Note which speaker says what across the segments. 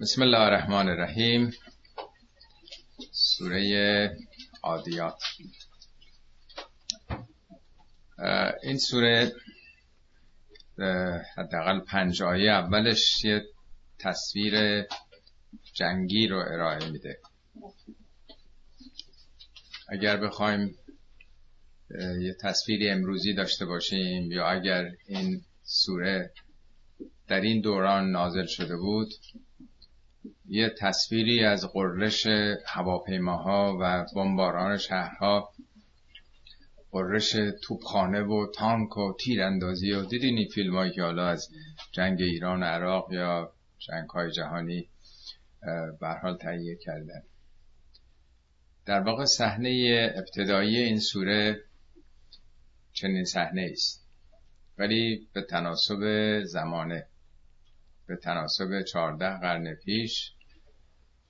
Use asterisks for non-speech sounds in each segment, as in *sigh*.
Speaker 1: بسم الله الرحمن الرحیم. سوره عادیات. این سوره حداقل پنج آیه اولش یه تصویر جنگی رو ارائه میده. اگر بخوایم یه تصویری امروزی داشته باشیم یا اگر این سوره در این دوران نازل شده بود یه تصویری از قررش هواپیماها و بمباران شهرها قررش توپخانه و تانک و تیراندازی و دیدین این فیلم هایی که حالا از جنگ ایران و عراق یا جنگ های جهانی حال تهیه کردن. در واقع صحنه ابتدایی این سوره چنین صحنه است ولی به تناسب زمانه. به تناسب چهارده قرن پیش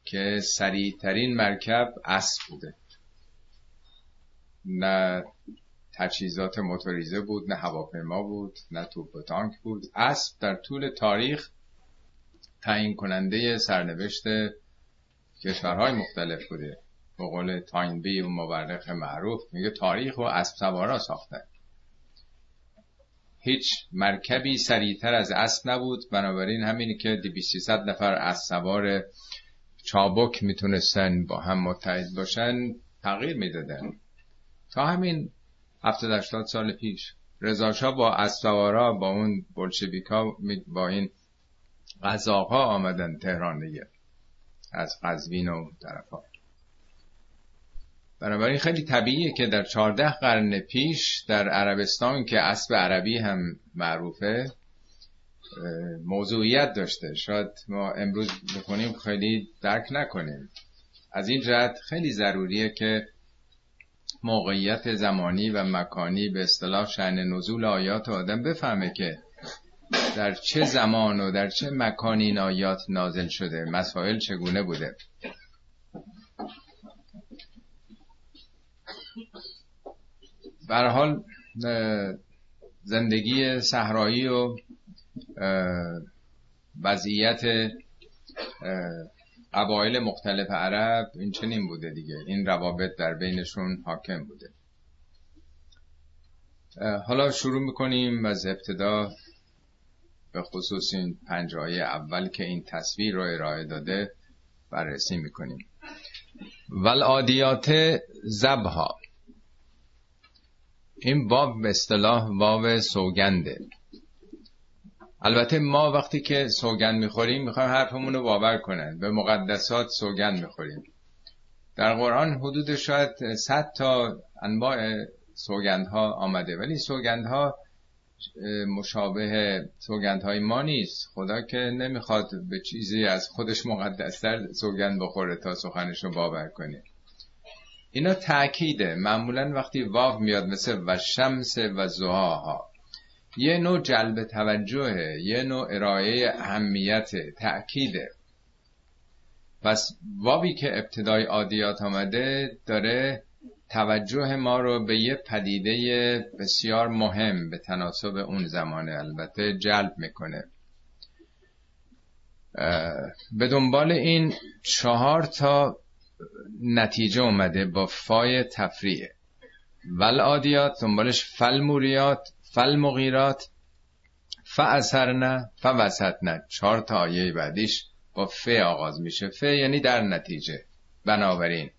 Speaker 1: که سریعترین مرکب اسب بوده. نه تجهیزات موتوریزه بود نه هواپیما بود نه توپ و تانک بود. اسب در طول تاریخ تعیین کننده سرنوشت کشورهای مختلف بوده. به قول تاینبی و مورخ معروف میگه تاریخ و اسب سوارا ساختن. هیچ مرکبی سریعتر از اسب نبود. بنابراین همینی که 200 نفر اسب سوار چابک می‌تونستن با هم متحد باشن تغییر می‌دادن. تا همین 70 80 سال پیش رضاشاه با اسوارا با اون بلشویکا با این قزاقها آمدن تهران دیگه از قزوین و طرفا بنابراین خیلی طبیعیه که در 14 قرن پیش در عربستان که اسب عربی هم معروفه موضوعیت داشته. شاید ما امروز بکنیم خیلی درک نکنیم. از این جهت خیلی ضروریه که موقعیت زمانی و مکانی به اصطلاح شعن نزول آیات آدم بفهمه که در چه زمان و در چه مکانی این آیات نازل شده مسائل چگونه بوده. حال زندگی صحرایی و وضعیت قبایل مختلف عرب این چنین بوده دیگه. این روابط در بینشون حاکم بوده. حالا شروع می‌کنیم از ابتدا به خصوص این پنج اول که این تصویر رو ارائه داده بررسی می‌کنیم. ولعادیات زبها این واو به اصطلاح واو سوگنده. البته ما وقتی که سوگند می‌خوریم می‌خوایم حرفمون رو باور کنن. به مقدسات سوگند می‌خوریم. در قرآن حدود شاید 100 تا انواع سوگندها آمده. ولی سوگندها مشابه سوگندهای ما نیست. خدا که نمی‌خواد به چیزی از خودش مقدستر سوگند بخوره تا سخنش رو باور کنه. اینا تأکیده. معمولا وقتی واو میاد مثل و شمس و زهاها. یه نوع جلب توجهه یه نوع ارائه اهمیت تأکیده. پس واوی که ابتدای عادیات آمده داره توجه ما رو به یه پدیده بسیار مهم به تناسب اون زمانه البته جلب می‌کنه. به دنبال این چهار تا نتیجه اومده با فای تفریعه ول آدیات دنبالش فل موریات فل مغیرات فاثرن فوسطن چهار تا آیه بعدیش با ف آغاز میشه. ف یعنی در نتیجه. بنابراین.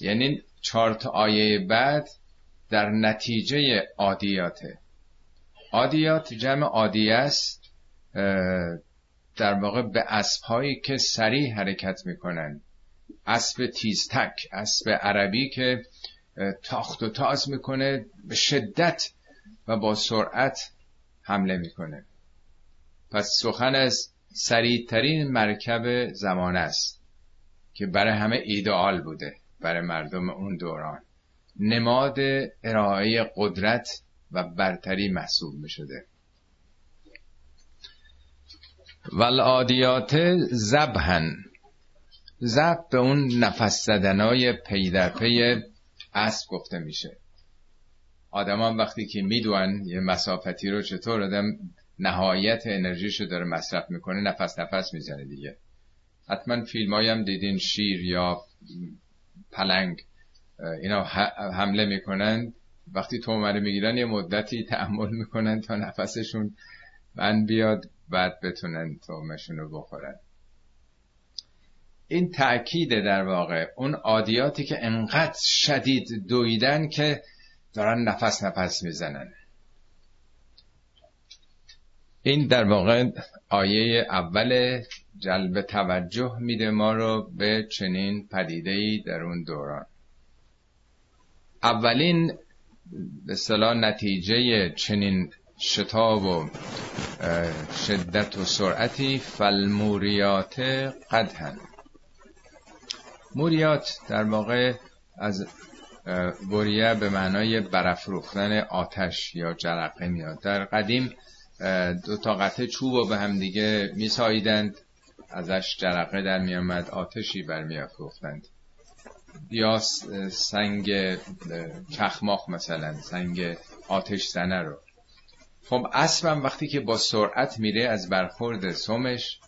Speaker 1: یعنی چهار تا آیه بعد در نتیجه عادیاته. عادیات جمع عادی است در واقع به اسبهایی که سریع حرکت می‌کنن. اسب تیزتک اسب عربی که تاخت و تاز می‌کنه به شدت و با سرعت حمله می‌کنه. پس سخن از سریعترین مرکب زمان است که برای همه ایدئال بوده برای مردم اون دوران. نماد ارائه قدرت و برتری محسوب می شده والعادیات زبهن زب به اون نفس زدنای پی در پی اسب گفته میشه. آدمان وقتی که می‌دونن یه مسافتی رو چطور آدم نهایت انرژیشو داره مصرف می‌کنه نفس نفس می‌زنه دیگه. حتما فیلم هم دیدین شیر یا پلنگ اینا حمله می‌کنن. وقتی تومره می‌گیرن یه مدتی تحمل می‌کنن تا نفسشون بند بیاد بعد بتونن تومشون رو بخورن. این تأکیده در واقع اون عادیاتی که انقدر شدید دویدن که دارن نفس نفس می‌زنن. این در واقع آیه اول جلب توجه میده ما رو به چنین پدیدهی در اون دوران. اولین به صلاح نتیجه چنین شتاب و شدت و سرعتی فالموریات قدهن موریات در واقع از بوریه به معنای برافروختن آتش یا جرقه میاد. در قدیم دو تا قطعه چوب رو به هم دیگه میساییدند ازش جرقه در میامد آتشی برمیافروختند یا سنگ چخماخ مثلا سنگ آتش زنه رو. خب اسبم وقتی که با سرعت میره از برخورد سمش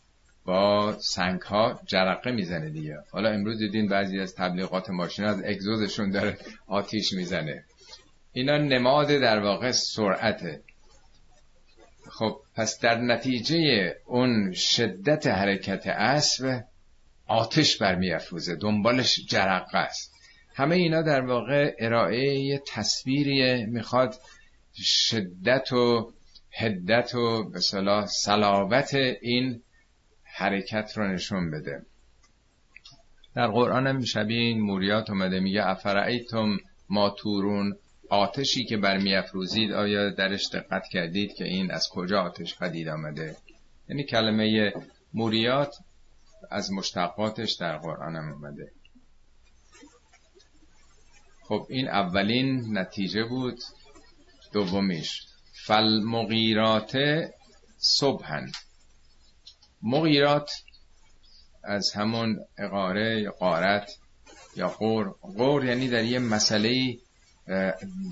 Speaker 1: با سنگ ها جرقه می‌زنه دیگه. حالا امروز دیدین بعضی از تبلیغات ماشین از اگزوزشون داره آتیش می‌زنه. اینا نماد در واقع سرعته. خب پس در نتیجه اون شدت حرکت اسب آتش برمیافروزه. دنبالش جرقه است. همه اینا در واقع ارائه یه تصویری می‌خواد شدت و هدت و به صلاح صلابت این حرکت رو نشون بده. در قرآن هم شبیه این موریات اومده میگه افرعیتم ما تورون آتشی که برمیافروزید آیا درش دقت کردید که این از کجا آتش پدید آمده؟ یعنی کلمه موریات از مشتقاتش در قرآن هم اومده. خب این اولین نتیجه بود دومیش. فالمغیرات صبحن. مغیرات از همون اقاره یا قارت یا قور قور یعنی در یه مسئله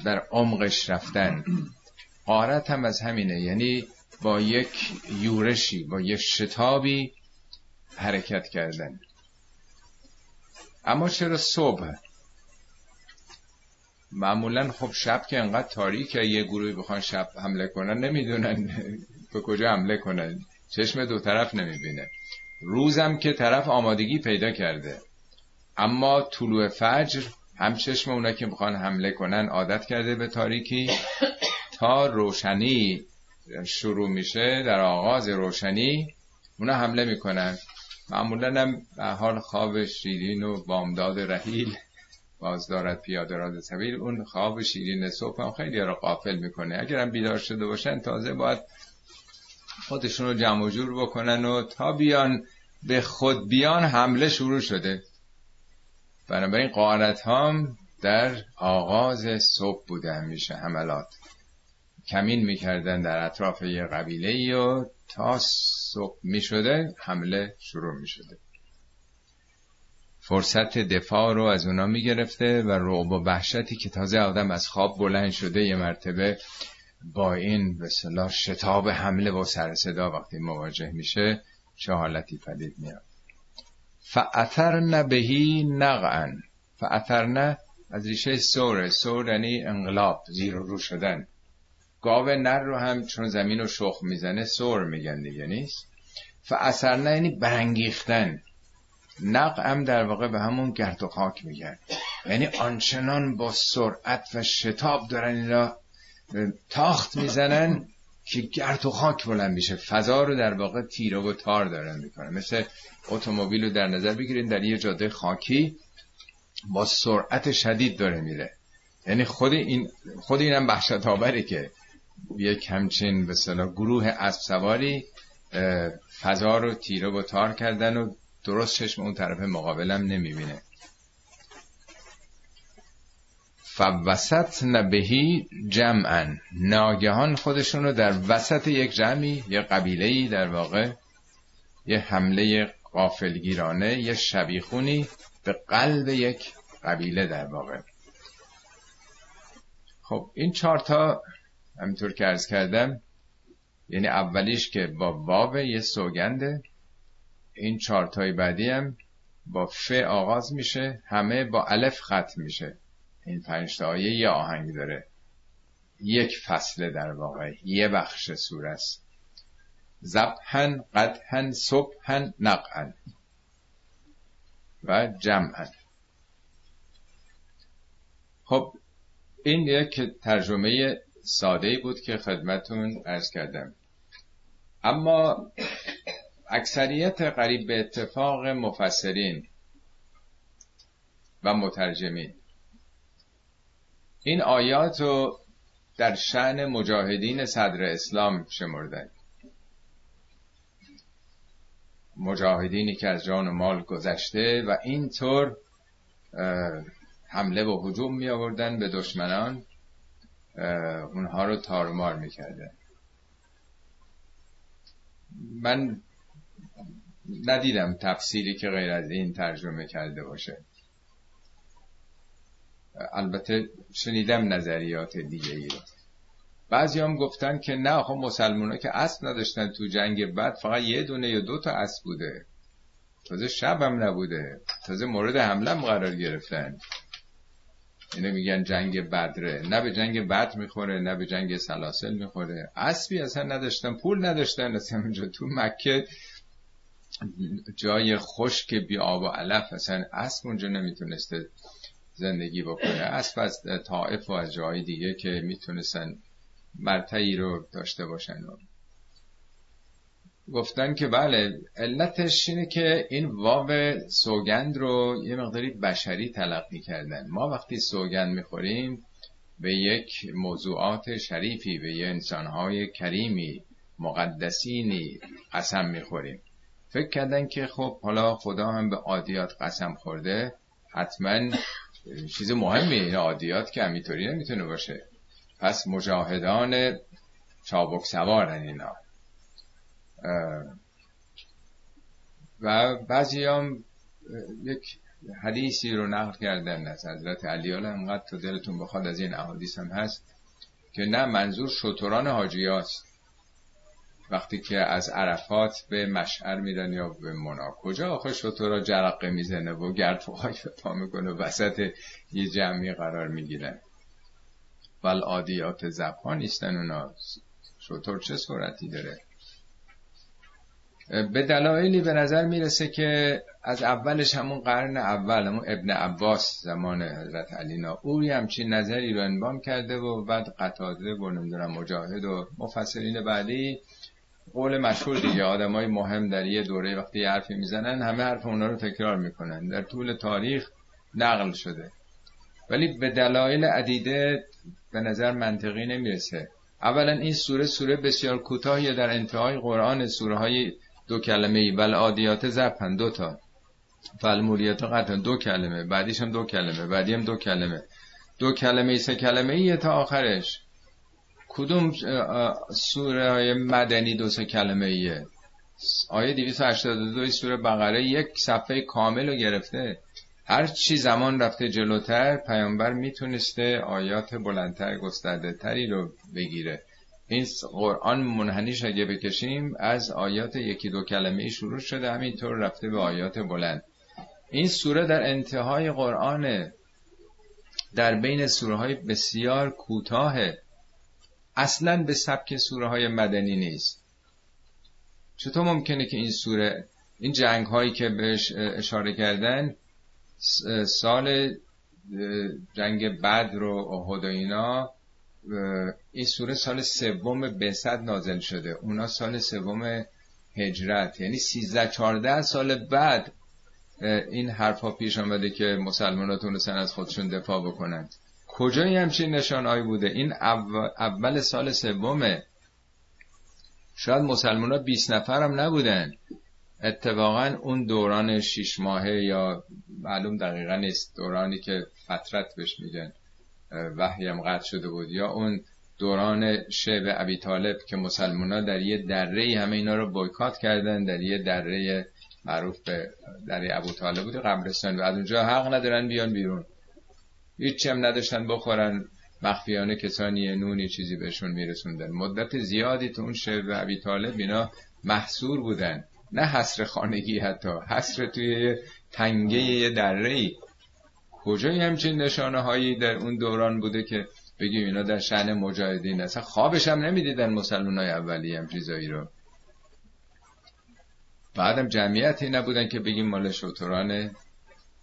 Speaker 1: در عمقش رفتن. قارت هم از همینه یعنی با یک یورشی با یک شتابی حرکت کردن. اما چرا صبح؟ معمولا خب شب که انقدر تاریکه یه گروهی بخوان شب حمله کنن نمی‌دونن *laughs* به کجا حمله کنن. چشم دو طرف نمی‌بینه. روزم که طرف آمادگی پیدا کرده. اما طلوع فجر هم چشم اونا که می‌خوان حمله کنن عادت کرده به تاریکی. تا روشنی شروع میشه در آغاز روشنی اونا حمله می‌کنن. معمولا هم حال خواب شیرین و بامداد رحیل باز دارد پیاده راز سبیل اون خواب شیرین صبح هم خیلی رو قافل می‌کنه. اگر هم بیدار شده باشن تازه باید خودشون رو جمع جور بکنن و تا بیان به خود بیان حمله شروع شده. بنابراین قارت هم در آغاز صبح بوده همیشه حملات. کمین می‌کردن در اطراف یه قبیله و تا صبح می‌شده حمله شروع می‌شده. فرصت دفاع رو از اونا می‌گرفته و رعب و وحشتی که تازه آدم از خواب بلند شده یه مرتبه با این به صلاح شتاب حمله و سر صدا وقتی مواجه میشه چه حالتی پدید میاد. فعثرن بهی نقعن فعثرن از ریشه سوره سور یعنی انقلاب زیر و رو شدن. گاو نر رو هم چون زمین رو شخ می‌زنه سور میگن دیگه نیست؟ فعثرن یعنی برانگیختن. نق هم در واقع به همون گرد و خاک میگن. یعنی آنچنان با سرعت و شتاب دارن اینا تاخت می‌زنن که گرد و خاک بلند میشه. فضا رو در واقع تیره و تار دارن می‌کنن. مثل اتومبیل رو در نظر بگیرین در یه جاده خاکی با سرعت شدید داره میره. یعنی خود این خود اینم وحشت آوره که یک همچین به گروه اسب سواری فضا رو تیره و تار کردن و درست چشم اون طرف مقابلم نمی‌بینه. فوسط نبهی جمعا. ناگهان خودشون رو در وسط یک جمعی یه قبیله در واقع یه حمله قافلگیرانه یه شبیخونی به قلب یک قبیله در واقع. خب این چارتا همینطور که ارز کردم یعنی اولیش که با واو یه سوگنده این چارتای بعدی هم با ف آغاز میشه همه با الف ختم میشه. این پنج آیه یه آهنگ داره. یک فصله در واقع. یه بخش سوره است. زبحن قدحن صبحن نقعن. و جمعن. خب این یک ترجمه ساده بود که خدمتون ارز کردم. اما اکثریت قریب به اتفاق مفسرین و مترجمین این آیات رو در شعن مجاهدین صدر اسلام شمردن مجاهدینی که از جان و مال گذشته و اینطور حمله و حجوم می آوردن به دشمنان اونها رو تارمار می کردن. من ندیدم تفسیری که غیر از این ترجمه کرده باشه البته شنیدم نظریات دیگه ای رو. بعضی هم گفتن که نه خب مسلمان که اسب نداشتن تو جنگ بعد فقط یه دونه یا دو تا اسب بوده. تازه شب هم نبوده. تازه مورد حمله هم قرار گرفتن. اینو میگن جنگ بدره. نه به جنگ بدر می‌خوره نه به جنگ سلاسل می‌خوره. اسبی اصلا نداشتن پول نداشتن اصلا اونجا. تو مکه جای خشک بی آب و علف اصلا اسب اونجا نمی‌تونسته زندگی بکنه. اسب از طائف و از جای دیگه که می‌تونستن مرتعی رو داشته باشن. گفتن که بله علتش اینه که این واو سوگند رو یه مقداری بشری تلقی کردن. ما وقتی سوگند می‌خوریم به یک موضوعات شریفی به یه انسانهای کریمی مقدسینی قسم می‌خوریم. فکر کردن که خب حالا خدا هم به عادیات قسم خورده حتما چیز مهمی این عادیات که همینطوری نمی‌تونه باشه. پس مجاهدان چابک سوارن اینا. و بعضی هم یک حدیثی رو نقل کردن از حضرت علی. انقدر تو دلتون بخواد از این احادیث هم هست که نه منظور شطران حاجیاست وقتی که از عرفات به مشعر میرن یا به منا کجا آخه شطورا جرقه می‌زنه و گرد پای پا می‌کنه وسط یه جمعی قرار می‌گیرن ول عادیات زبان نیستن اونا. شطور چه صورتی داره؟ به دلایلی به نظر می‌رسه که از اولش همون قرن اول همون ابن عباس زمان حضرت علینا او همچین نظری رو انبام کرده و بعد قطاده و نمی‌دونم مجاهد و مفسرین بعدی قول مشهور دیگه های مهم در یه دوره وقتی یه حرفی می‌زنن همه حرف اونا رو تکرار می‌کنن. در طول تاریخ نقل شده. ولی به دلایل عدیده به نظر منطقی نمی‌رسه. اولا این سوره سوره بسیار کوتاهی در انتهای قرآن سوره های دو کلمه ای بل عادیات زبن دو تا. فالموریات قطعا دو کلمه بعدیش هم دو کلمه بعدی هم دو کلمه. دو کلمه سه کلمه ای تا آخرش. کدوم سوره مدنی دو سه کلمه ایه؟ آیه 282 سوره بقره یک صفحه کامل رو گرفته. هر چی زمان رفته جلوتر پیامبر می‌تونسته آیات بلندتر گسترده تری رو بگیره. این قرآن منحنیش اگه بکشیم از آیات یکی دو کلمه شروع شده همینطور رفته به آیات بلند. این سوره در انتهای قرآن در بین سوره های بسیار کوتاه اصلا به سبک سوره های مدنی نیست. چطور ممکنه که این سوره این جنگ هایی که بهش اشاره کردن سال جنگ بدر و احد و اینا این سوره سال سوم بعثت نازل شده. اونا سال سوم هجرت. یعنی 13 14 سال بعد این حرفا پیش آمده که مسلمانات تونستن از خودشون دفاع بکنن کجای همچین نشانهایی بوده؟ این اول سال سومه. شاید مسلمان ها 20 نفر هم نبودن. اتفاقا اون دوران شیش ماهه یا معلوم دقیقا نیست. دورانی که فترت بهش میگن. وحی هم قطع شده بود. یا اون دوران شعب ابی طالب که مسلمان ها در یه دره همه اینا رو بایکات کردن در یه دره معروف به دره ابو طالب بود قبرستان. و از اونجا حق ندارن بیان بیرون. هیچی هم نداشتن بخورن. مخفیانه کسانی نونی چیزی بهشون میرسوندن. مدت زیادی تو اون شعب ابی طالب اینا محصور بودن. نه حسر خانگی حتی. حسر توی تنگه یه دره ای کجای همچین نشانه هایی در اون دوران بوده که بگیم اینا در شن مجاهدین اصلا خوابش هم نمی‌دیدن مسلمان های اولی هم چیزایی رو. بعدم جمعیتی نبودن که بگیم مال شطران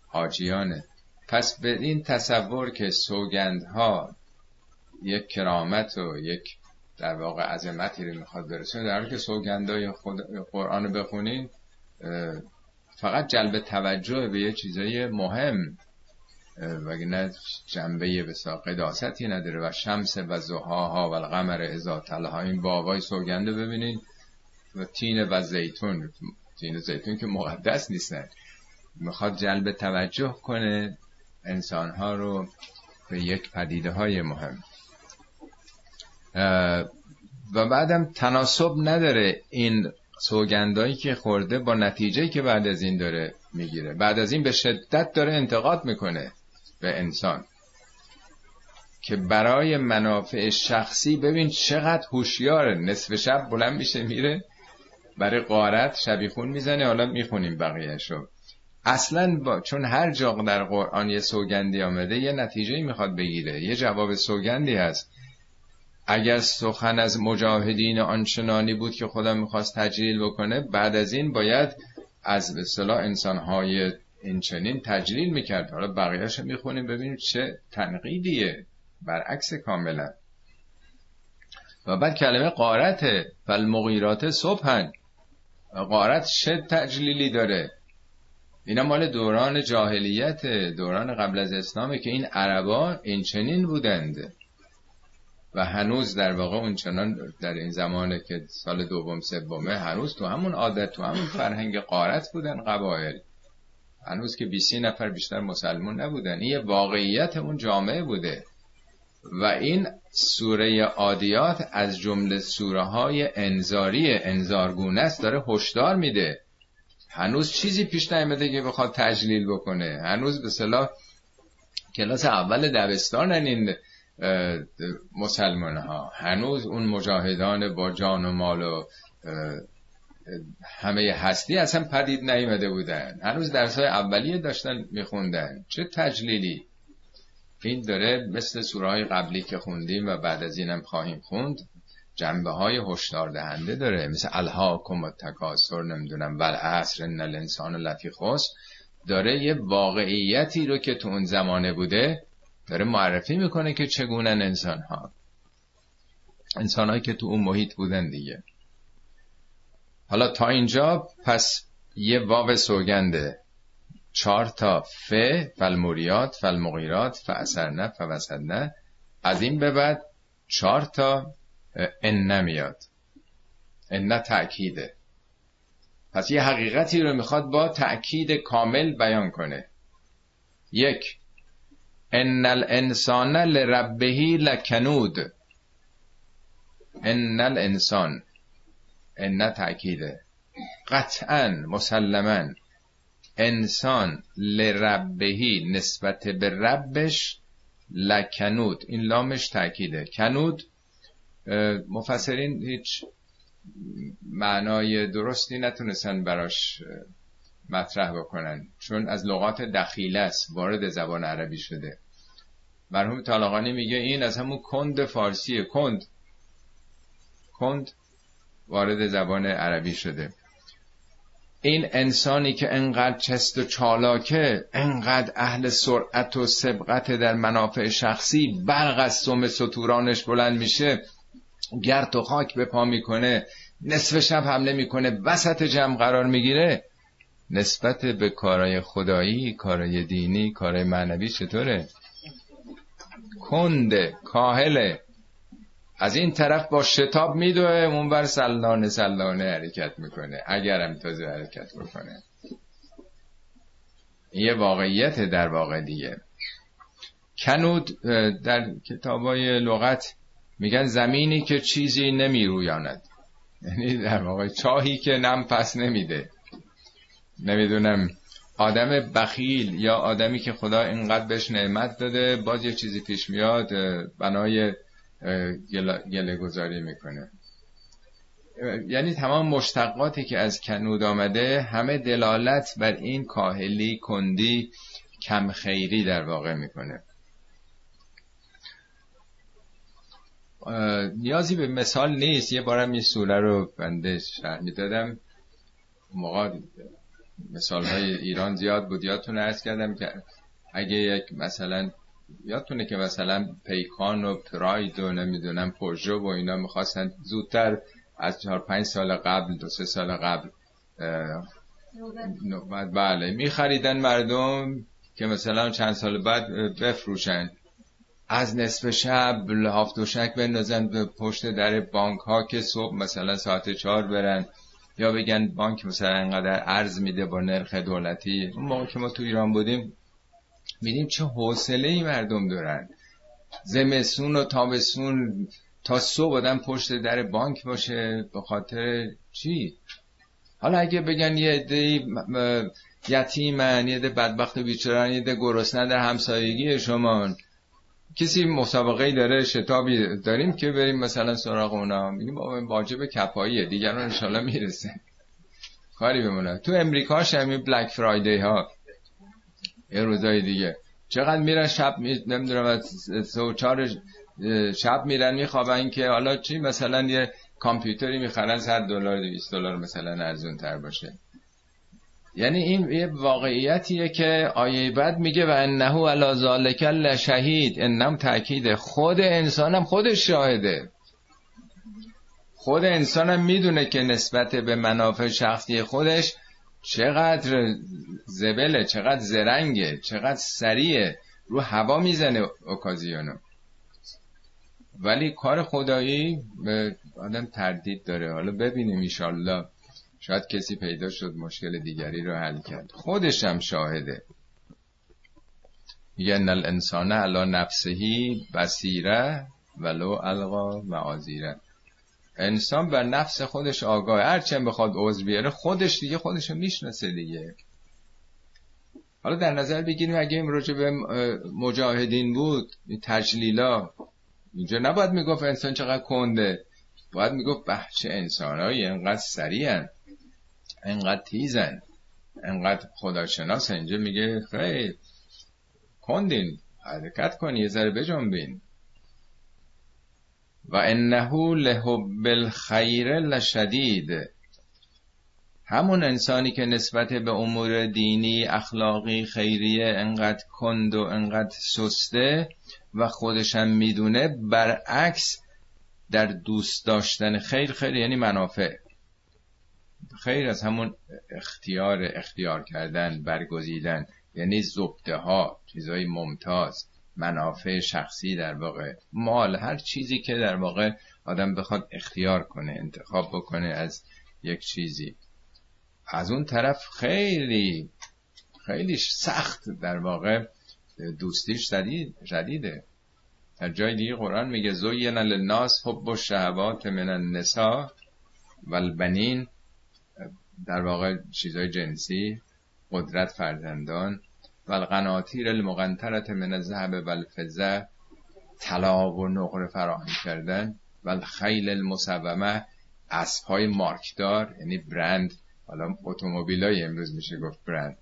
Speaker 1: حاجیانه. پس به این تصور که سوگندها یک کرامت و یک در واقع عظمتی رو می‌خواد برسونه در حالی که سوگندهای خود قرآن رو بخونین فقط جلب توجه به یه چیزای مهم وگرنه جنبه بسا قداستی نداره و شمس و زهاها و القمر ازا تلها. این بابای سوگنده ببینین و تین و زیتون. تین و زیتون که مقدس نیستن. می‌خواد جلب توجه کنه انسانها رو به یک پدیده های مهم و بعدم تناسب نداره این سوگندایی که خورده با نتیجه که بعد از این داره می‌گیره. بعد از این به شدت داره انتقاد می‌کنه به انسان که برای منافع شخصی ببین چقدر هوشیاره. نصف شب بلند میشه میره برای قارت شبیخون می‌زنه حالا می‌خونیم بقیهشو. اصلا با چون هر جا در قرآن یه سوگندی آمده یه نتیجه می‌خواد بگیره. یه جواب سوگندی هست. اگر سخن از مجاهدین آنچنانی بود که خدا می‌خواست تجلیل بکنه بعد از این باید از به صلاح انسانهای این چنین تجلیل می‌کرد. حالا بقیهش می‌خونیم ببینید چه تنقیدیه. برعکس کاملا. و بعد کلمه قارته. فالمغیرات صبحن قارت چه تجلیلی داره؟ اینا مال دوران جاهلیت دوران قبل از اسلامه که این عربا این چنین بودند. و هنوز در واقع اون چنان در این زمانه که سال دوم سومه هنوز تو همون عادت تو همون فرهنگ قارت بودن قبایل. هنوز که بیسی نفر بیشتر مسلمون نبودن. این واقعیت اون جامعه بوده. و این سوره عادیات از جمله سوره های انذاری انذارگونه است داره هشدار میده. هنوز چیزی پیش نیامده که بخواد تجلیل بکنه. هنوز به صلاح کلاس اول دبستانن این مسلمان ها هنوز اون مجاهدان با جان و مال و همه هستی اصلا پدید نیامده بودن. هنوز درس های اولیه داشتن میخوندن. چه تجلیلی. این داره مثل سوره های قبلی که خوندیم و بعد از اینم خواهیم خوند. جنبه های هشدار دهنده داره مثل الهاکم و تکاسر نمی‌دونم ول عصر ان الانسان لفی داره یه واقعیتی رو که تو اون زمانه بوده داره معرفی می‌کنه که چگونه انسان ها انسان که تو اون محیط بودن دیگه. حالا تا اینجا پس یه واو سوگنده چهار تا ف فالموریات فالمغیرات فاثرنه فوسدنه از این به بعد چهار تا ان نمیاد. ان تأکیده. پس یه حقیقتی رو می‌خواد با تأکید کامل بیان کنه. یک ان الانسان لربه لکنود. ان الانسان. ان تأکیده. قطعا مسلما. انسان لربهی نسبت به ربش لکنود. این لامش تأکیده. کنود مفسرین هیچ معنای درستی نتونستن براش مطرح بکنن. چون از لغات دخیله است وارد زبان عربی شده. مرحوم طالقانی میگه این از همون کند فارسی کند. کند وارد زبان عربی شده. این انسانی که انقدر چست و چالاکه انقدر اهل سرعت و سبقت در منافع شخصی برق از سوم سطورانش بلند میشه گرد و خاک به پا می‌کنه نصف شب حمله می‌کنه وسط جمع قرار می‌گیره. نسبت به کارای خدایی کارای دینی کارای معنوی چطوره؟ کنده کاهله. از این طرف با شتاب میدوه اون بر سلانه سلانه حرکت می‌کنه. اگرم تازه حرکت بکنه. یه واقعیت در واقع دیگه. کنود در کتابای لغت میگن زمینی که چیزی نمیرویاند. یعنی در واقع چاهی که نم پس نمیده. نمی‌دونم آدم بخیل یا آدمی که خدا اینقدر بهش نعمت داده باز یه چیزی پیش میاد بنای گله گذاری می‌کنه. یعنی تمام مشتقاتی که از کنود آمده همه دلالت بر این کاهلی کندی کم خیری در واقع می‌کنه. نیازی به مثال نیست. یه بارم این سوره رو بنده شرح می‌دادم. موقع مثال های ایران زیاد بود. یادتون ارز کردم که اگه یک مثلا یادتونه که مثلا پیکان و پراید و نمی‌دونم پوژو و اینا می‌خواستن زودتر از چهار پنج سال قبل دو سه سال قبل بله میخریدن مردم که مثلا چند سال بعد بفروشن. از نصف شب لحاف شک بندازن به پشت در بانک ها که صبح مثلا ساعت چهار برن. یا بگن بانک مثلا انقدر ارز میده با نرخ دولتی. اون موقع که ما تو ایران بودیم میدیم چه حوصله ای مردم دارن. زمستون و تابستون تا صبح آدم پشت در بانک باشه به خاطر چی؟ حالا اگه بگن یه عده یتیمن یه عده بدبخت و بیچارن یه عده گرسنه در همسایگی شما. کسی مسابقه داره شتابی داریم که بریم مثلا سراغ اونا. میگیم واجب کپاییه دیگران انشالله می‌رسه. کاری بمونه. تو امریکا همین بلک فرایدی ها یه روزای دیگه. چقدر میرن شب می... نمی‌دونم از سه چهار شب میرن میخوابن که حالا چی؟ مثلا یه کامپیوتری می‌خرن 100 دلار 200 دلار مثلا ارزون تر باشه. یعنی این یه واقعیتیه که آیه بعد میگه و انه علی ذالک لشهید. انم تاکید خود انسانم خودش شاهده. خود انسانم می‌دونه که نسبت به منافع شخصی خودش چقدر زبله چقدر زرنگه چقدر سریعه. رو هوا می‌زنه اوکازیونو. ولی کار خدایی به آدم تردید داره. حالا ببینیم ایشالله شاید کسی پیدا شد مشکل دیگری رو حل کرد. خودشم شاهده. میگه الانسان علا نفسهی بسیره ولو القا معاذیره. انسان بر نفس خودش آگاه هرچند بخواد عضو بیاره خودش دیگه خودشو می‌شناسه دیگه. حالا در نظر بگیریم اگه این راجع به مجاهدین بود تجلیلا اینجا نباید می‌گفت انسان چقدر کنده. باید می‌گفت بحچه انسانهایی انقدر سریعن. انقدر تیزن انقدر خداشناس اینجا میگه خیلی کندین. حرکت کنی یه ذره بجنبین. و انه لحب الخیر لشدید. همون انسانی که نسبت به امور دینی اخلاقی خیریه انقدر کند و انقدر سسته و خودشم می‌دونه برعکس در دوست داشتن خیر خیر یعنی منافع. خیر از همون اختیار اختیار کردن برگزیدن یعنی زبده ها چیزای ممتاز منافع شخصی در واقع مال هر چیزی که در واقع آدم بخواد اختیار کنه انتخاب بکنه از یک چیزی. از اون طرف خیلی خیلی سخت در واقع دوستیش شدید شدیده. در جای دیگه قرآن میگه زوین للناس حب الشهوات من النساء والبنین در واقع چیزای جنسی قدرت فرزندان و القناطیر المقنطرت من الذهب والفضه طلا و نقره فراهم کردن و الخیل المصومه اسبهای مارکدار یعنی برند. حالا اتومبیلای امروز میشه گفت برند.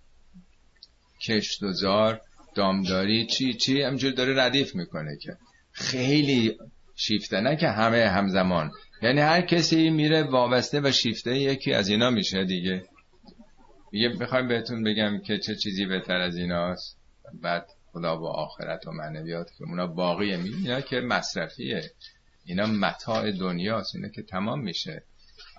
Speaker 1: کشت و زار دامداری چی چی همجور داره ردیف می‌کنه که خیلی شیفته نه که همه همزمان. یعنی هر کسی میره وابسته و شیفته یکی از اینا میشه دیگه. میگه بخوایم بهتون بگم که چه چیزی بهتر از ایناست. بعد خدا با آخرت و معنویات که اونا باقیه. اینا که مصرفیه. اینا متاع دنیاست. اینا که تمام میشه.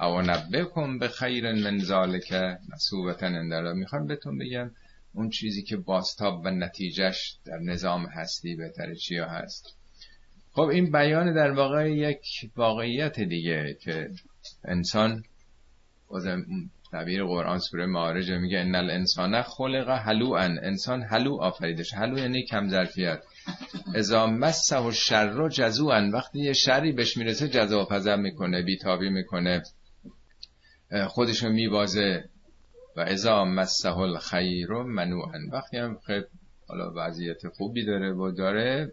Speaker 1: او نبکن به خیر من ذالک مسوبتا اندرا می‌خوام بهتون بگم اون چیزی که باستاب و نتیجهش در نظام هستی بهتره چیا هست. خب این بیان در واقع یک واقعیت دیگه که انسان تعبیر قرآن سوره معارج میگه ان الانسان خلق هلوعا انسان هلو آفریدش. هلو یعنی کم ظرفیت. اذا مسه و شر جزوعا وقتی یه شری بهش می‌رسه جزا پزم می‌کنه بیتابی می‌کنه. خودشو میبازه. و اذا مسه الخیر منوعا. وقتی هم خب حالا وضعیت خوبی داره و داره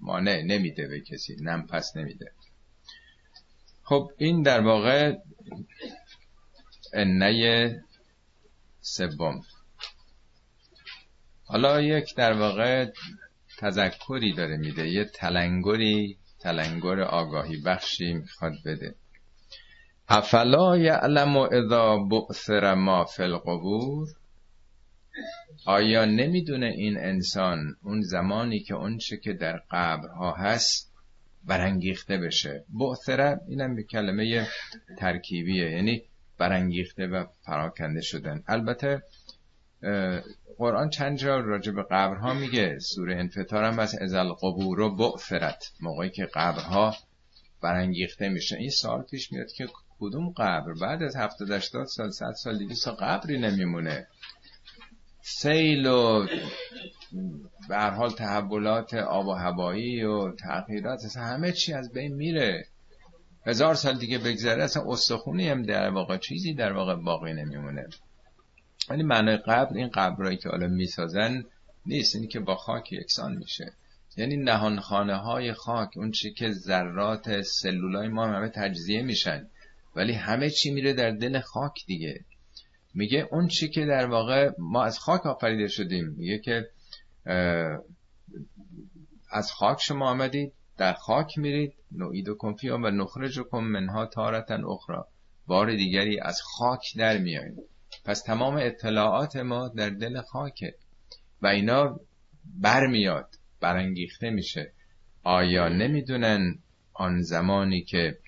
Speaker 1: مانع نمیده به کسی نم پس نمیده. خب این در واقع انه سوم. حالا یک در واقع تذکری داره میده یه تلنگری تلنگر آگاهی بخشی می‌خواد بده. افلا یعلم اذا بعثر ما فی القبور؟ آیا نمی‌دونه این انسان اون زمانی که اون چه که در قبرها هست برانگیخته بشه؟ بعثره اینم به کلمه ترکیبیه یعنی برانگیخته و پراکنده شدن. البته قرآن چند جا راجع به قبرها میگه سوره انفطار هم از ازل قبور و بعثرت. موقعی که قبرها برانگیخته میشه. این سال پیش میاد که کدوم قبر؟ بعد از 70 80 سال 100 سال دیگه سا قبری نمیمونه. سیل و به حال تحولات آب و هوایی و تغییرات همه چی از بین میره. هزار سال دیگه بگذره اصلا استخونی هم در واقع چیزی در واقع باقی نمیمونه. ولی معنای قبر این قبرهایی که حالا می‌سازن نیست اینی که با خاک یکسان میشه. یعنی نهانخانه های خاک اون چی که ذرات سلولای ما همه تجزیه میشن. ولی همه چی میره در دل خاک دیگه. میگه اون چی که در واقع ما از خاک آفریده شدیم. میگه که از خاک شما آمدید در خاک میرید نوعید و کنفی و نخرج کن منها تارتن اخرى بار دیگری از خاک در میاییم پس تمام اطلاعات ما در دل خاکه. و اینا برمیاد برانگیخته میشه. آیا نمی‌دونن آن زمانی که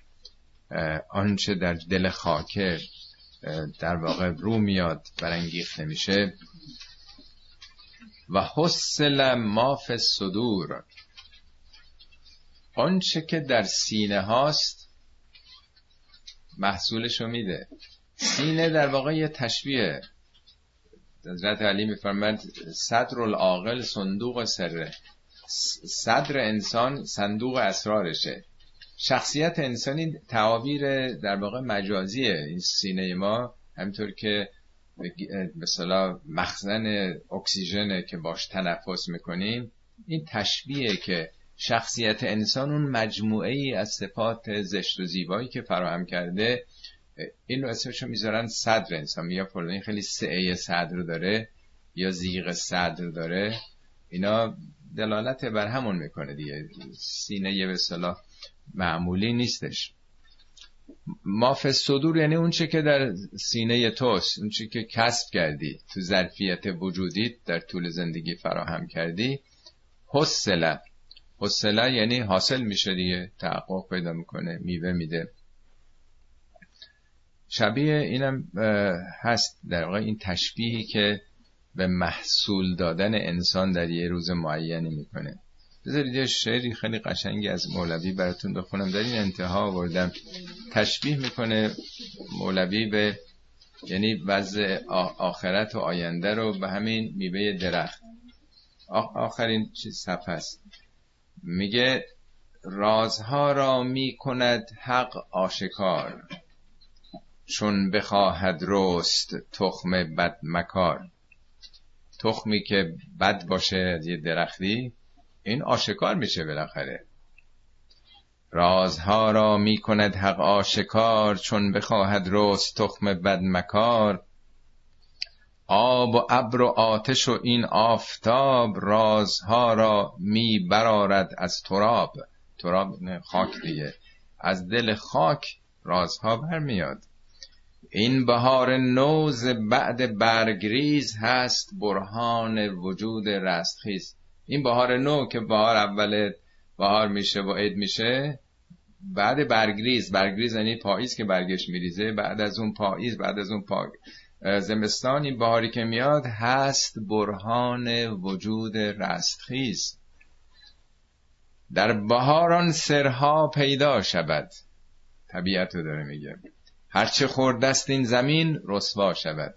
Speaker 1: آنچه در دل خاکه در واقع رو میاد برانگیخته میشه و حسل ماف صدور آنچه که در سینه هاست محصولشو میده. سینه در واقع یه تشبیه. حضرت علی میفرمند صدر العاقل صندوق سره. صدر انسان صندوق اسرارشه. شخصیت انسانی تعابیر در واقع مجازیه این سینه ما همینطور که مثلا مخزن اکسیژنه که باش تنفس می‌کنیم این تشبیه که شخصیت انسان اون مجموعه ای از صفات زشت و زیبایی که فراهم کرده این رو اسمشو می‌ذارن صدر انسان. یا فلانی خیلی سعه صدر داره یا زیغ صدر داره. اینا دلالت بر همون می‌کنه دیگه. سینه به معمولی نیستش. ماف صدور یعنی اون چه که در سینه توست اون چه که کسب کردی تو ظرفیت وجودی در طول زندگی فراهم کردی. حسله حسله یعنی حاصل میشه دیگه تحقق پیدا می‌کنه میوه میده. شبیه اینم هست در واقع این تشبیهی که به محصول دادن انسان در یه روز معینی می‌کنه. بذارید یه شعری خیلی قشنگی از مولوی براتون بخونم. در این انتها آوردم. تشبیه می‌کنه مولوی به یعنی وضع آخرت و آینده رو به همین میوه درخت. آخرین چیز صفحه است. میگه رازها را می‌کند حق آشکار. چون بخواهد رست تخم بد مکار تخمی که بد باشه از یه درختی این آشکار میشه بالاخره. رازها را می‌کند حق آشکار چون بخواهد رست تخم بد مکار. آب و ابر و آتش و این آفتاب رازها را می برارد از تراب. تراب خاک دیگه. از دل خاک رازها برمیاد. این بهار نوز بعد برگریز هست برهان وجود رستخیز. این بهار نو که بهار اول بهار میشه و عید میشه بعد برگریز. برگریز یعنی پاییز که برگش میریزه. بعد از اون پاییز بعد از اون پا... زمستان این بهاری که میاد هست برهان وجود رستخیز. در بهاران سرها پیدا شود. طبیعت رو داره میگه. هرچه خوردست این زمین رسوا شود.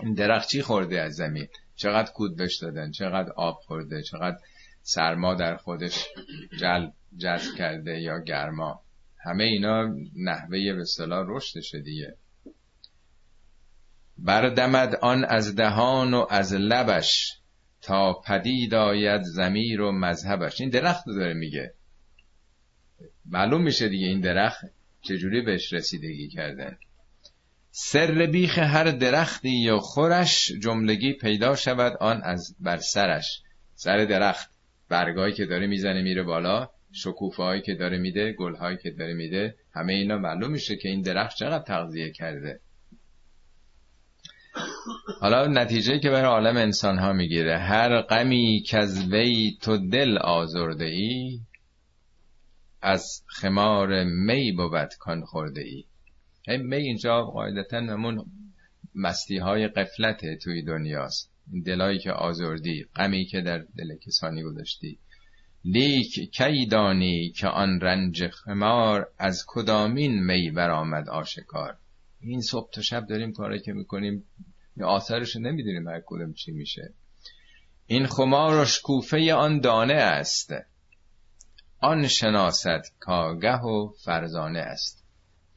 Speaker 1: این درخت چی خورده از زمین؟ چقدر کود بش دادن چقدر آب خورده چقدر سرما در خودش جل جذب کرده یا گرما. همه اینا نحوه به صلاح رشدشه دیگه. بردمد آن از دهان و از لبش تا پدید آید زمیر و مذهبش. این درخت داره میگه. معلوم میشه دیگه این درخت چجوری بهش رسیدگی کردن سر بیخ هر درختی یا خورش جملگی پیدا شود آن از بر سرش. سر درخت برگایی که داره می‌زنه میره بالا شکوفه هایی که داره میده گل هایی که داره میده همه اینا معلوم میشه که این درخت چقدر تغذیه کرده. حالا نتیجه که برای عالم انسان ها می‌گیره. هر غمی که از وی تو دل آزرده ای از خمار می بود کان خورده ای می اینجا قاعدتا همون مستی های قفلت توی دنیاست. دلایی که آزردی غمی که در دل کسانی گذاشتی. لیک کی دانی که آن رنج خمار از کدامین می برآمد آشکار. این صبح تا شب داریم کاری که می‌کنیم. آثارش نمی‌دونیم هر کدوم چی میشه. این خمار و شکوفه آن دانه است. آن شناست کاگه و فرزانه است.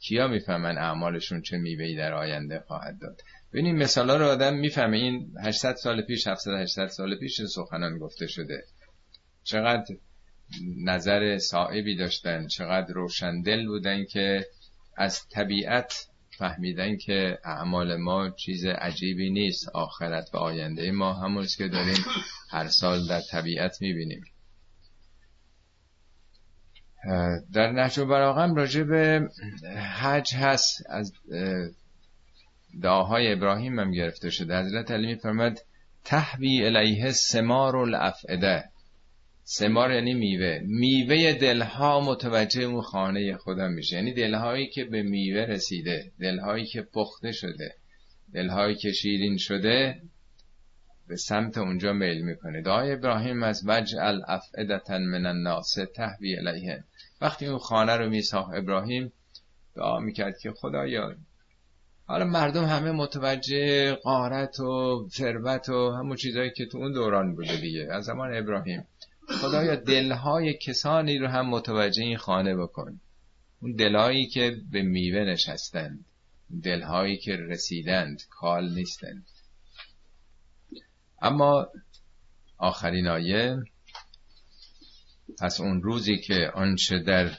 Speaker 1: کیا می‌فهمن اعمالشون چه میوهی در آینده خواهد داد؟ ببینیم مثالا رو آدم می‌فهمه این 800 سال پیش 700 800 سال پیش سخنان گفته شده. چقدر نظر صائبی داشتن چقدر روشندل بودن که از طبیعت فهمیدن که اعمال ما چیز عجیبی نیست. آخرت و آینده ما همونست که داریم هر سال در طبیعت می‌بینیم. در نهج براغم راجع به حج هست. از دعاهای ابراهیم هم گرفته شده. حضرت علی میفرمد تحوی الیه سمار الافعده سمار یعنی میوه. میوه دلها متوجه اون خانه خودم میشه. یعنی دلهایی که به میوه رسیده دلهایی که پخته شده دلهایی که شیرین شده به سمت اونجا میل می‌کنه. دعای ابراهیم از وجعل افعدتا من الناس تهوی الیه. وقتی اون خانه رو میساخت ابراهیم دعا می‌کرد که خدایا. حالا مردم همه متوجه قارت و ثروت و همون چیزهایی که تو اون دوران بوده دیگه. از زمان ابراهیم. خدایا دلهای کسانی رو هم متوجه این خانه بکن. اون دلهایی که به میوه نشستند دلهایی که رسیدند کال نیستند. اما آخرین آیه پس اون روزی که آنچه در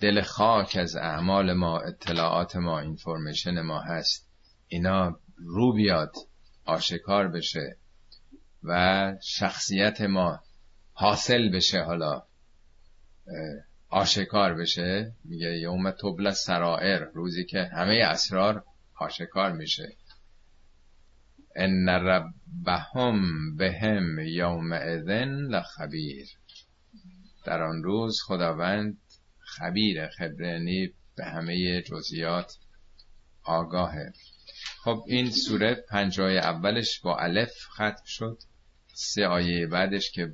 Speaker 1: دل خاک از اعمال ما اطلاعات ما اینفورمیشن ما هست اینا رو بیاد آشکار بشه و شخصیت ما حاصل بشه حالا آشکار بشه. میگه یوم تبل سرائر روزی که همه اسرار آشکار میشه. ان ربهم بهم یوم اذن لخبیر. در آن روز خداوند خبیر خبرنی به همه جزئیات آگاهه خب این سوره پنجای اولش با الف ختم شد. سه آیه بعدش که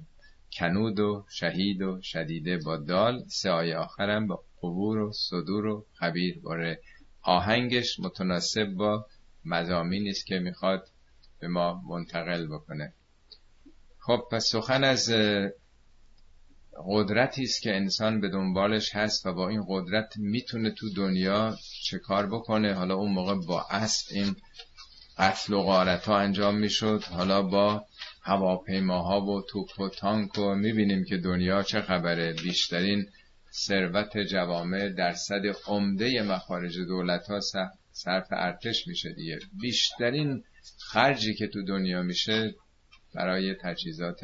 Speaker 1: کنود و شهید و شدیده با دال. سه آیه آخرم با قبور و صدور و خبیر. باره آهنگش متناسب با مزامینی است که می‌خواد به ما منتقل بکنه. خب پس سخن از قدرتی است که انسان به دنبالش هست و با این قدرت می‌تونه تو دنیا چه کار بکنه. حالا اون موقع با اسب این قتل و غارت ها انجام می‌شد. حالا با هواپیماها و توپ و تانک و می‌بینیم که دنیا چه خبره. بیشترین ثروت جوامع درصد عمده مخارج دولت ها صرف ارتش میشه دیگه. بیشترین خرجی که تو دنیا میشه برای تجهیزات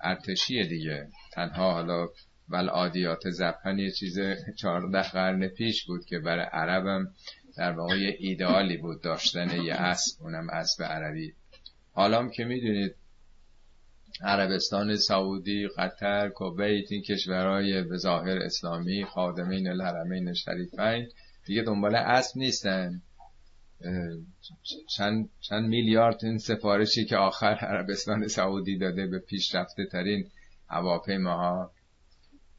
Speaker 1: ارتشی دیگه. تنها حالا ول عادیات زبن یه چیز چهارده قرن پیش بود که برای عربم در واقع یه ایدئالی بود داشتن یه اسب اونم اسب عربی. حالا که می‌دونید عربستان سعودی قطر کویت این کشورهای به ظاهر اسلامی خادمین الحرمین شریفین دیگه دنبال اسب نیستن. چند, چند میلیارد این سفارشی که آخر عربستان سعودی داده به پیشرفته ترین هواپیماها.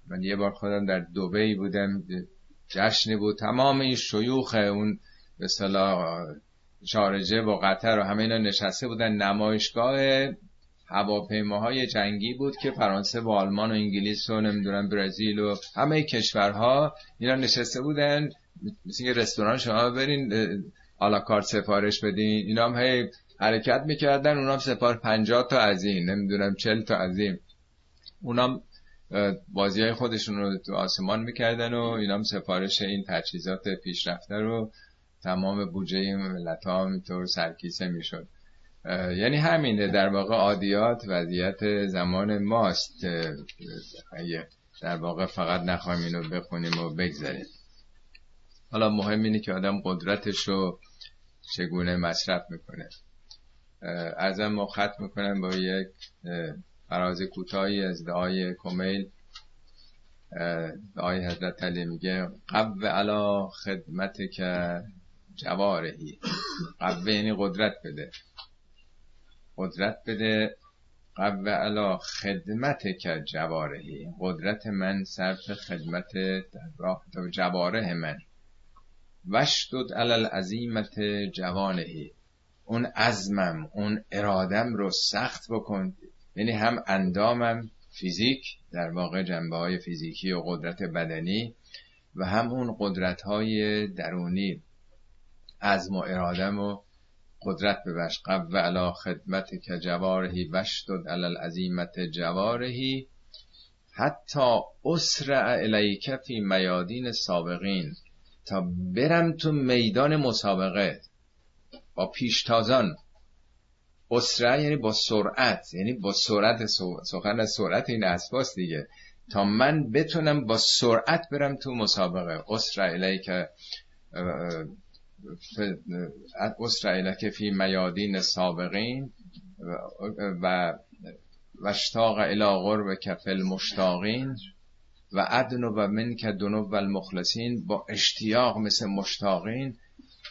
Speaker 1: من یه بار خودم در دوبی بودم جشنی بود. تمام این شیوخ اون به صلاح شارجه و قطر و همه اینا نشسته بودن. نمایشگاه هواپیماهای جنگی بود که فرانسه و آلمان و انگلیس و نمی‌دونم برزیل و همه کشورها اینا نشسته بودن. مثل رستوران شما برین آلاکارت سفارش بدین. اینا هم هی حرکت می‌کردن اونام سفار پنجاه تا از این نمی‌دونم چل تا از این. اونام بازی های خودشون رو تو آسمان می‌کردن و اینا هم سفارش این تجهیزات پیشرفته رو تمام بودجه ملت ها اینطور سرکیسه می‌شد. یعنی همینه در واقع عادیات وضعیت زمان ماست. در واقع فقط نخواهیم اینو بخونیم و بگذاریم. حالا مهم اینه که آدم قدرتش رو چگونه مصرف می‌کنه. ازم ما ختم می‌کنم با یک فراز کوتاهی از دعای کمیل. دعای حضرت علی میگه قو علا خدمت که جوارهی قوه یعنی قدرت بده. قدرت بده قو علا خدمت که جوارهی قدرت من صرف خدمت در راه جواره من. وشتد علل عظیمت جوانهی اون عزمم اون ارادم رو سخت بکن. یعنی هم اندامم فیزیک در واقع جنبه های فیزیکی و قدرت بدنی و هم اون قدرت های درونی. عزم و ارادم و قدرت ببش قو علا خدمت که جوارهی وشتد علل عظیمت جوارهی. حتی اسرع الیک فی میادین سابقین. تا برم تو میدان مسابقه با پیشتازان. اسرع یعنی با سرعت یعنی با سرعت سخن از سرعت این اسباس دیگه. تا من بتونم با سرعت برم تو مسابقه. اسرع که اسرع که فی میادین سابقین و وشتاق الى غرب کفل مشتاقین و ادنو و من که دنو و المخلصین با اشتیاق مثل مشتاقین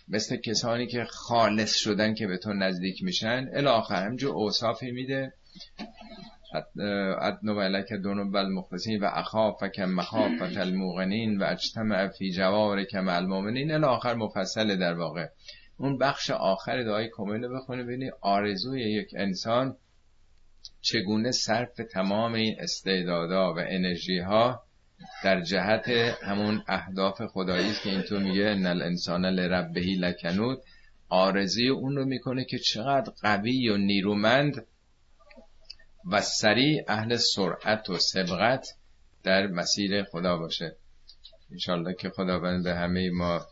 Speaker 1: مثل کسانی که خالص شدن که به تو نزدیک میشن. الاخر همجور اوصافی میده. ادنو و علک دونو و المخلصین و اخاف که مخافت الموغنین و اجتمع فی جوار که المومنین الاخر مفصل در واقع. اون بخش آخر دعای کمیل بخونه ببینی آرزوی یک انسان چگونه صرف تمام این استعدادا و انرژی ها در جهت همون اهداف خدایی است که اینطور میگه ان الانسان لربهی لکنود. آرزی اون رو می‌کنه که چقدر قوی و نیرومند و سریع اهل سرعت و سبقت در مسیر خدا باشه. انشالله که خداوند به همه ما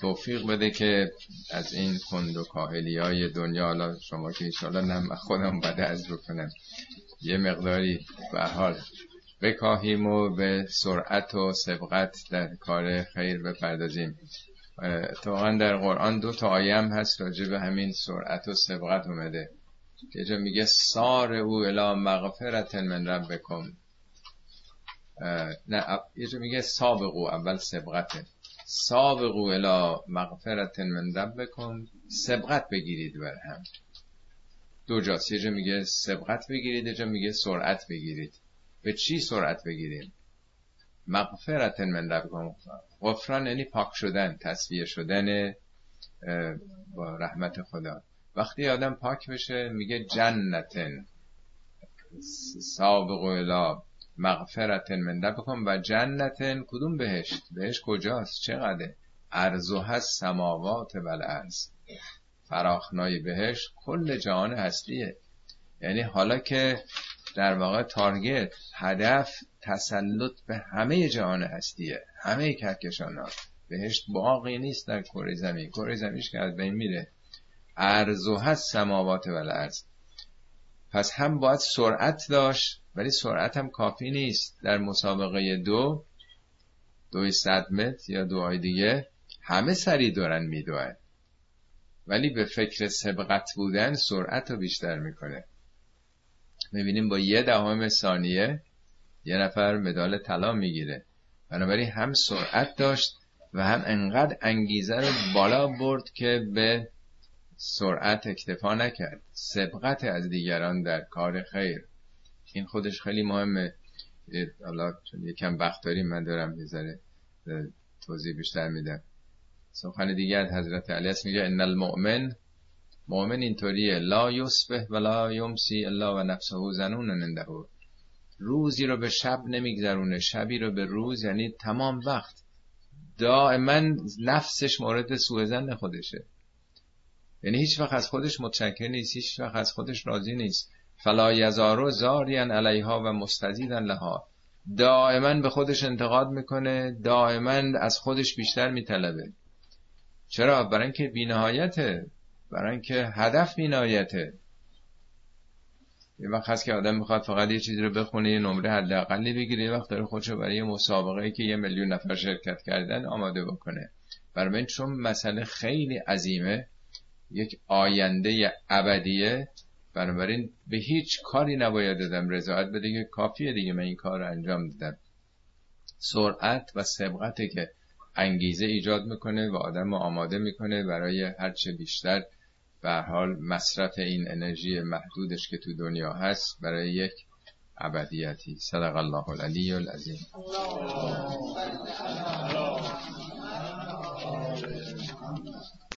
Speaker 1: توفیق بده که از این کند و کاهلی های دنیا حالا شما که انشالله نم خودم بده از بکنم یه مقداری به حال. بکاهیم و به سرعت و سبقت در کار خیر بپردازیم. اتفاقا در قرآن دو تا آیه هست راجع به همین سرعت و سبقت اومده. که جا میگه سار او الا مغفرت من ربکم. نه یه جا میگه سابقو اول سبقته. سابقو الا مغفرت من ربکم. سبقت بگیرید بر هم دو جاست. یه جا میگه سبقت بگیرید یه جا میگه سرعت بگیرید. به چی سرعت بگیریم؟ مغفرت من ربکم. غفران یعنی پاک شدن تصویه شدن با رحمت خدا. وقتی آدم پاک بشه میگه جنتن سابق الا مغفرت من ربکم و جنتن. کدوم بهشت؟ بهشت کجاست؟ چقدر ارزو هست سماوات ارز فراخنای بهشت کل جهان هستیه یعنی حالا که در واقع تارگت هدف تسلط به همه جهان هستیه. همه کهکشان ها. بهشت باقی نیست در کره زمین. کره زمینش که از بین میره. ارزو هست سماوات و الارض. پس هم باید سرعت داشت ولی سرعت هم کافی نیست. در مسابقه دو دوی صد متر یا دوهای دیگه همه سری دارن میدوه ولی به فکر سبقت بودن سرعت رو بیشتر می‌کنه. می‌بینیم با یه دهم ثانیه یه نفر مدال طلا می‌گیره. بنابراین هم سرعت داشت و هم انقدر انگیزه رو بالا برد که به سرعت اکتفا نکرد. سبقت از دیگران در کار خیر. این خودش خیلی مهمه. حالا چون یکم وقت داریم من دارم می‌ذاره توضیح بیشتر میدم. سخن دیگر حضرت علی میگه ان المؤمن مؤمن اینطوریه. لا یصبح ولا یمسی الا و نفسه زنون ننده روزی رو به شب نمیگذرونه. شبی رو به روز یعنی تمام وقت. دائما نفسش مورد سوء زن خودشه. یعنی هیچ وقت از خودش متشکر نیست هیچ وقت از خودش راضی نیست. فلا یزارو زارین علیها و مستزیدن لها. دائما به خودش انتقاد می‌کنه دائما از خودش بیشتر میطلبه. چرا؟ برای اینکه بینهایته. برای اینکه هدف بینهایته یه وقت هست که آدم می‌خواد فقط یه چیزی رو بخونه یه نمره حداقلی بگیره یه وقت داره خودشو برای یه مسابقه ای که یه میلیون نفر شرکت کردن آماده بکنه. برای چون مسئله خیلی عظیمه یک آینده ابدیه بنابراین به هیچ کاری نباید دادم رضایت بده که کافیه دیگه من این کار رو انجام دادم سرعت و سبقته که انگیزه ایجاد می‌کنه و آدم آماده می‌کنه برای هرچه بیشتر به حال مصرف این انرژی محدودش که تو دنیا هست برای یک ابدیتی. صدق الله العلی العظیم.